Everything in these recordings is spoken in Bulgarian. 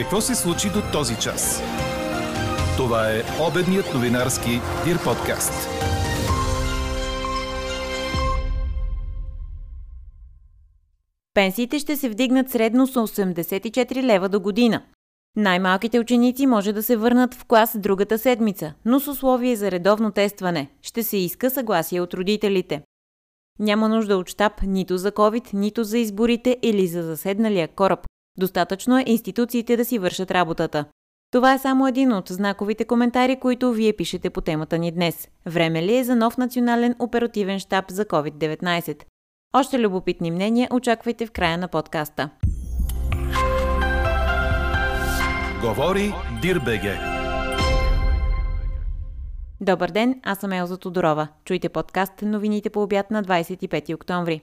Какво се случи до този час? Това е обедният новинарски Дир подкаст. Пенсиите ще се вдигнат средно с 84 лева до година. Най-малките ученици може да се върнат в клас другата седмица, но с условие за редовно тестване. Ще се иска съгласие от родителите. Няма нужда от щаб нито за COVID, нито за изборите или за заседналия кораб. Достатъчно е институциите да си вършат работата. Това е само един от знаковите коментари, които вие пишете по темата ни днес. Време ли е за нов национален оперативен щаб за COVID-19? Още любопитни мнения очаквайте в края на подкаста. Говори Дирбеге. Добър ден, аз съм Елза Тодорова. Чуйте подкаст новините по обяд на 25 октомври.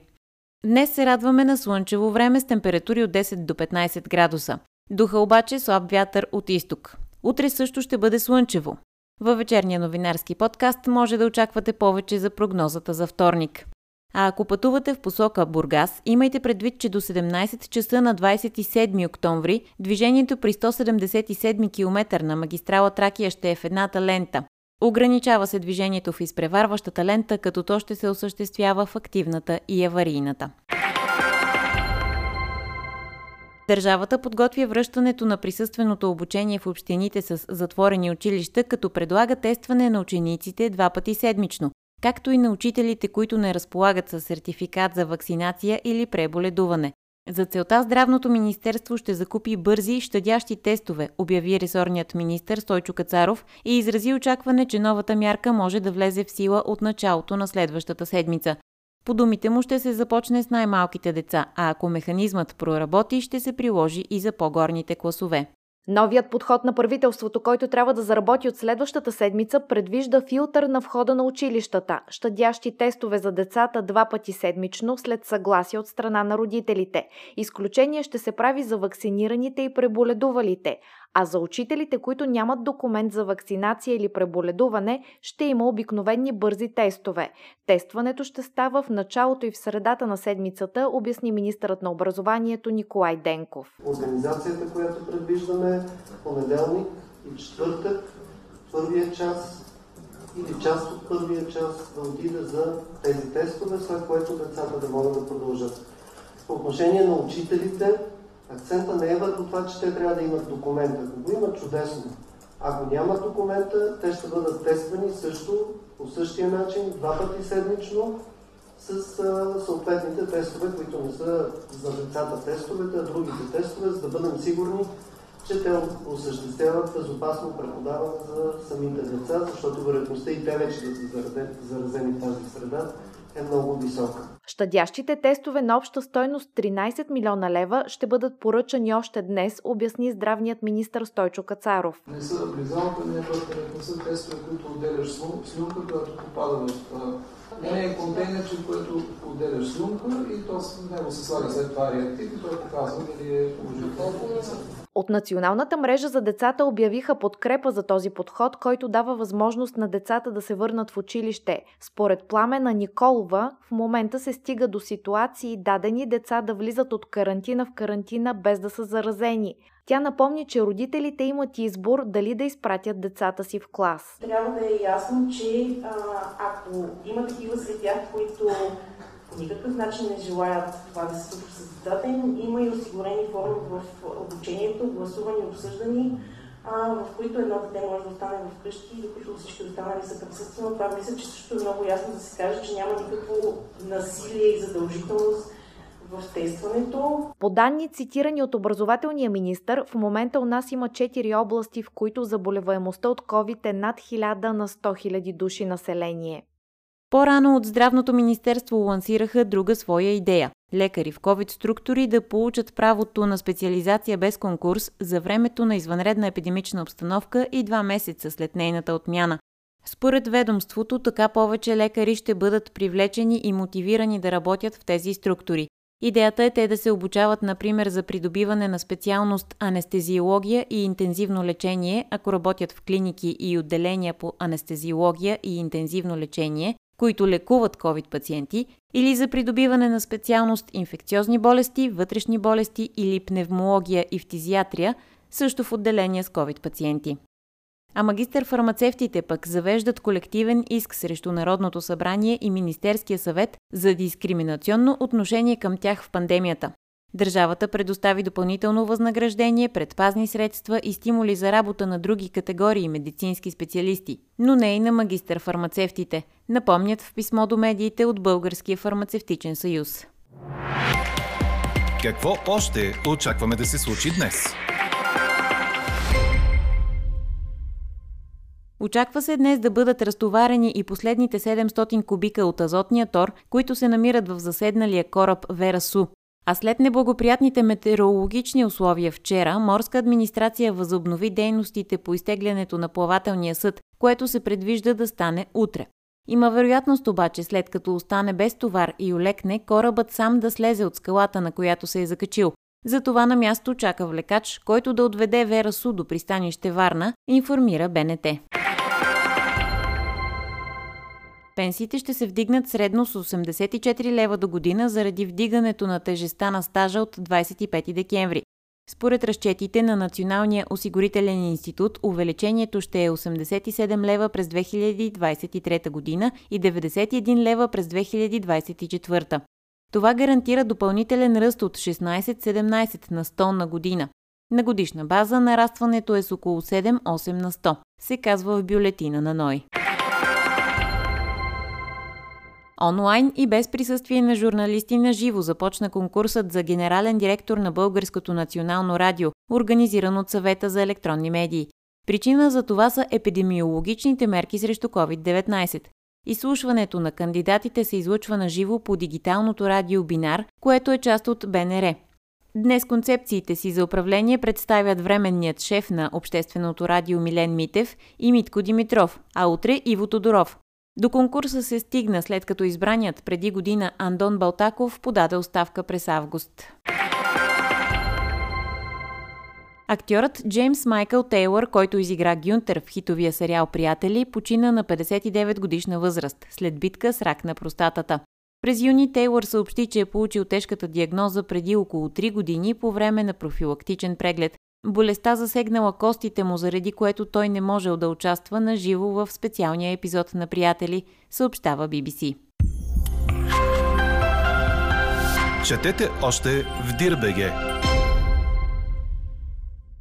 Днес се радваме на слънчево време с температури от 10 до 15 градуса. Духа обаче слаб вятър от изток. Утре също ще бъде слънчево. Във вечерния новинарски подкаст може да очаквате повече за прогнозата за вторник. А ако пътувате в посока Бургас, имайте предвид, че до 17 часа на 27 октомври движението при 177 км на магистрала Тракия ще е в едната лента. Ограничава се движението в изпреварващата лента, като то ще се осъществява в активната и аварийната. Държавата подготвя връщането на присъственото обучение в общините с затворени училища, като предлага тестване на учениците два пъти седмично, както и на учителите, които не разполагат с сертификат за вакцинация или преболедуване. За целта Здравното министерство ще закупи бързи и щадящи тестове, обяви ресорният министр Стойчо Кацаров и изрази очакване, че новата мярка може да влезе в сила от началото на следващата седмица. По думите му ще се започне с най-малките деца, а ако механизмът проработи, ще се приложи и за по-горните класове. Новият подход на правителството, който трябва да заработи от следващата седмица, предвижда филтър на входа на училищата, щадящи тестове за децата два пъти седмично след съгласие от страна на родителите. Изключение ще се прави за вакцинираните и преболедувалите, а за учителите, които нямат документ за вакцинация или преболедуване, ще има обикновени бързи тестове. Тестването ще става в началото и в средата на седмицата, обясни министърът на образованието Николай Денков. Организацията, която предвиждаме, понеделник и четвъртък, първия час или част от първия час да отиде за тези тестове, след което децата да могат да продължат. По отношение на учителите, Акцента не е върху това, че те трябва да имат документ. Ако го имат, чудесно. Ако нямат документа, те ще бъдат тествани също по същия начин, два пъти седмично, с а, съответните тестове, които не са за децата тестовете, а другите тестове, за да бъдем сигурни, че те осъществяват безопасно преподаване за самите деца, защото вероятността и те вече да са заразени в тази среда е много висока. Щадящите тестове на обща стойност 13 милиона лева ще бъдат поръчани още днес, обясни здравният министр Стойчо Кацаров. Не са влизалка, не, не са тестове, които отделяш слюнка, която попада в не е контейнер, в което отделяш слюнка и то в него се слага след това реактив и той показва дали е положително. От Националната мрежа за децата обявиха подкрепа за този подход, който дава възможност на децата да се върнат в училище. Според Пламена Николова, в момента се стига до ситуации дадени деца да влизат от карантина в карантина без да са заразени. Тя напомни, че родителите имат избор дали да изпратят децата си в клас. Трябва да е ясно, че а, ако има такива сред тях, които по никакъв начин не желаят това да се случва с децата им, има и осигурени форми в обучението, гласувани, обсъждани, а, в които едно дете може да остане вкъщи, докато всички останали са присъствени. Това мисля, че също е много ясно да се каже, че няма никакво насилие и задължителност в тестването. По данни, цитирани от образователния министр, в момента у нас има 4 области, в които заболеваемостта от COVID е над 1000 на 100 000 души население. По-рано от Здравното министерство лансираха друга своя идея – лекари в COVID структури да получат правото на специализация без конкурс за времето на извънредна епидемична обстановка и два месеца след нейната отмяна. Според ведомството, така повече лекари ще бъдат привлечени и мотивирани да работят в тези структури. Идеята е те да се обучават, например, за придобиване на специалност анестезиология и интензивно лечение, ако работят в клиники и отделения по анестезиология и интензивно лечение, които лекуват COVID пациенти, или за придобиване на специалност инфекциозни болести, вътрешни болести или пневмология и фтизиатрия, също в отделения с COVID пациенти. А магистър-фармацевтите пък завеждат колективен иск срещу Народното събрание и Министерския съвет за дискриминационно отношение към тях в пандемията. Държавата предостави допълнително възнаграждение, предпазни средства и стимули за работа на други категории медицински специалисти, но не и на магистър-фармацевтите, напомнят в писмо до медиите от Българския фармацевтичен съюз. Какво още очакваме да се случи днес? Очаква се днес да бъдат разтоварени и последните 700 кубика от азотния тор, които се намират в заседналия кораб Вера Су. А след неблагоприятните метеорологични условия вчера, морска администрация възобнови дейностите по изтеглянето на плавателния съд, което се предвижда да стане утре. Има вероятност обаче, след като остане без товар и олекне, корабът сам да слезе от скалата, на която се е закачил. Затова на място чака влекач, който да отведе Вера Су до пристанище Варна, информира БНТ. Пенсиите ще се вдигнат средно с 84 лева до година заради вдигането на тежеста на стажа от 25 декември. Според разчетите на Националния осигурителен институт, увеличението ще е 87 лева през 2023 година и 91 лева през 2024. Това гарантира допълнителен ръст от 16-17 на 100 на година. На годишна база нарастването е с около 7-8 на 100, се казва в бюлетина на НОЙ. Онлайн и без присъствие на журналисти на живо започна конкурсът за генерален директор на Българското национално радио, организиран от съвета за електронни медии. Причина за това са епидемиологичните мерки срещу COVID-19. Изслушването на кандидатите се излъчва на живо по дигиталното радио Бинар, което е част от БНР. Днес концепциите си за управление представят временният шеф на Общественото радио Милен Митев и Митко Димитров, а утре Иво Тодоров. До конкурса се стигна след като избраният преди година Андон Балтаков подаде оставка през август. Актьорът Джеймс Майкъл Тейлър, който изигра Гюнтер в хитовия сериал Приятели, почина на 59 годишна възраст след битка с рак на простатата. През юни Тейлър съобщи, че е получил тежката диагноза преди около 3 години по време на профилактичен преглед, Болестта засегнала костите му, заради което той не можел да участва на живо в специалния епизод на Приятели, съобщава BBC. Четете още в Дирбеге.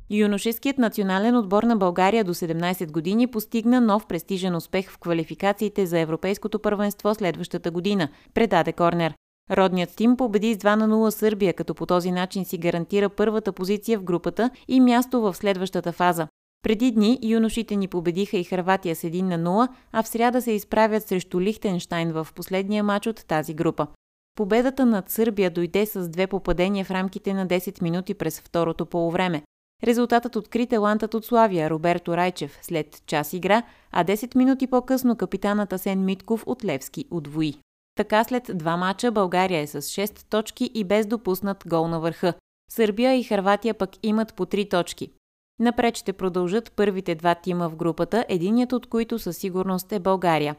Юношеският национален отбор на България до 17 години постигна нов престижен успех в квалификациите за Европейското първенство следващата година, предаде Корнер. Родният тим победи с 2 на 0 Сърбия, като по този начин си гарантира първата позиция в групата и място в следващата фаза. Преди дни юношите ни победиха и Харватия с 1 на 0, а в сряда се изправят срещу Лихтенштайн в последния матч от тази група. Победата над Сърбия дойде с две попадения в рамките на 10 минути през второто полувреме. Резултатът откри талантът от Славия Роберто Райчев след час игра, а 10 минути по-късно капитанът Асен Митков от Левски удвои. Така след два мача България е с 6 точки и без допуснат гол на върха. Сърбия и Харватия пък имат по 3 точки. Напред ще продължат първите два тима в групата, единият от които със сигурност е България.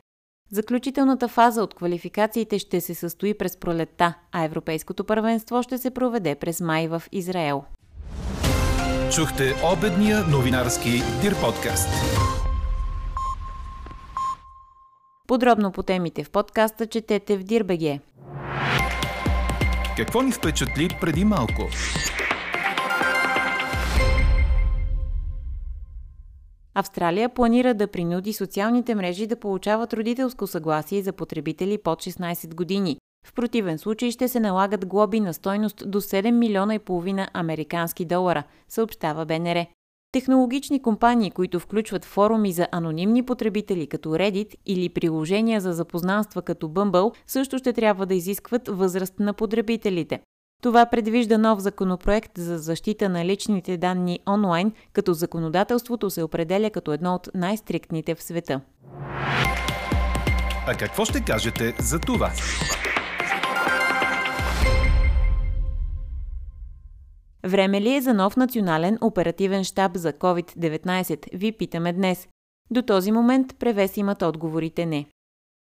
Заключителната фаза от квалификациите ще се състои през пролетта, а Европейското първенство ще се проведе през май в Израел. Чухте обедния новинарски Дир подкаст. Подробно по темите в подкаста четете в Дирбеге. Какво ни впечатли преди малко? Австралия планира да принуди социалните мрежи да получават родителско съгласие за потребители под 16 години. В противен случай ще се налагат глоби на стойност до 7 милиона и половина американски долара, съобщава БНР. Технологични компании, които включват форуми за анонимни потребители като Reddit или приложения за запознанства като Bumble, също ще трябва да изискват възраст на потребителите. Това предвижда нов законопроект за защита на личните данни онлайн, като законодателството се определя като едно от най-стриктните в света. А какво ще кажете за това? Време ли е за нов национален оперативен штаб за COVID-19? Ви питаме днес. До този момент превес имат отговорите не.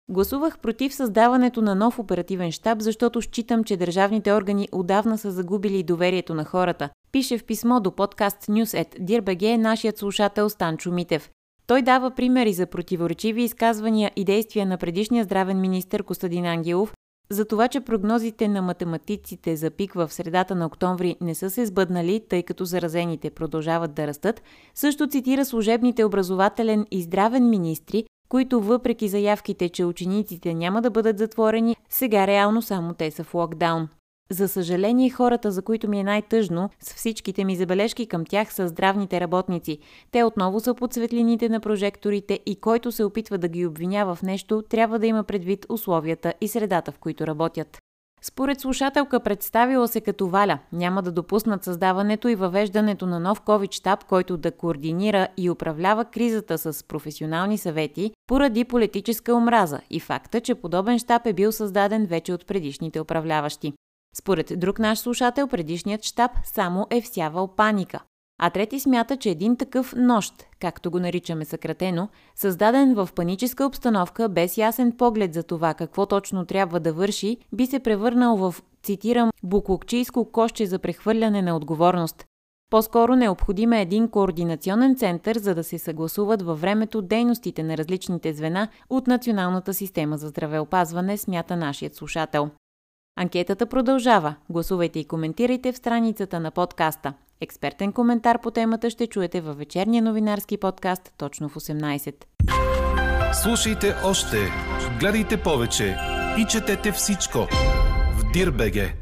Гласувах против създаването на нов оперативен штаб, защото считам, че държавните органи отдавна са загубили доверието на хората. Пише в писмо до подкаст News at DIRBG нашият слушател Станчо Митев. Той дава примери за противоречиви изказвания и действия на предишния здравен министр Костадин Ангелов, за това, че прогнозите на математиците за пик в средата на октомври не са се сбъднали, тъй като заразените продължават да растат, също цитира служебните образователен и здравен министри, които въпреки заявките, че учениците няма да бъдат затворени, сега реално само те са в локдаун. За съжаление, хората, за които ми е най-тъжно, с всичките ми забележки към тях са здравните работници. Те отново са под светлините на прожекторите и който се опитва да ги обвинява в нещо, трябва да има предвид условията и средата, в които работят. Според слушателка представила се като Валя, няма да допуснат създаването и въвеждането на нов COVID штаб, който да координира и управлява кризата с професионални съвети поради политическа омраза и факта, че подобен штаб е бил създаден вече от предишните управляващи. Според друг наш слушател, предишният щаб само е всявал паника. А трети смята, че един такъв нощ, както го наричаме съкратено, създаден в паническа обстановка без ясен поглед за това какво точно трябва да върши, би се превърнал в, цитирам, буклукчийско кошче за прехвърляне на отговорност. По-скоро необходим е един координационен център, за да се съгласуват във времето дейностите на различните звена от Националната система за здравеопазване, смята нашият слушател. Анкетата продължава. Гласувайте и коментирайте в страницата на подкаста. Експертен коментар по темата ще чуете във вечерния новинарски подкаст точно в 18. Слушайте още, гледайте повече и четете всичко в Дирбеге.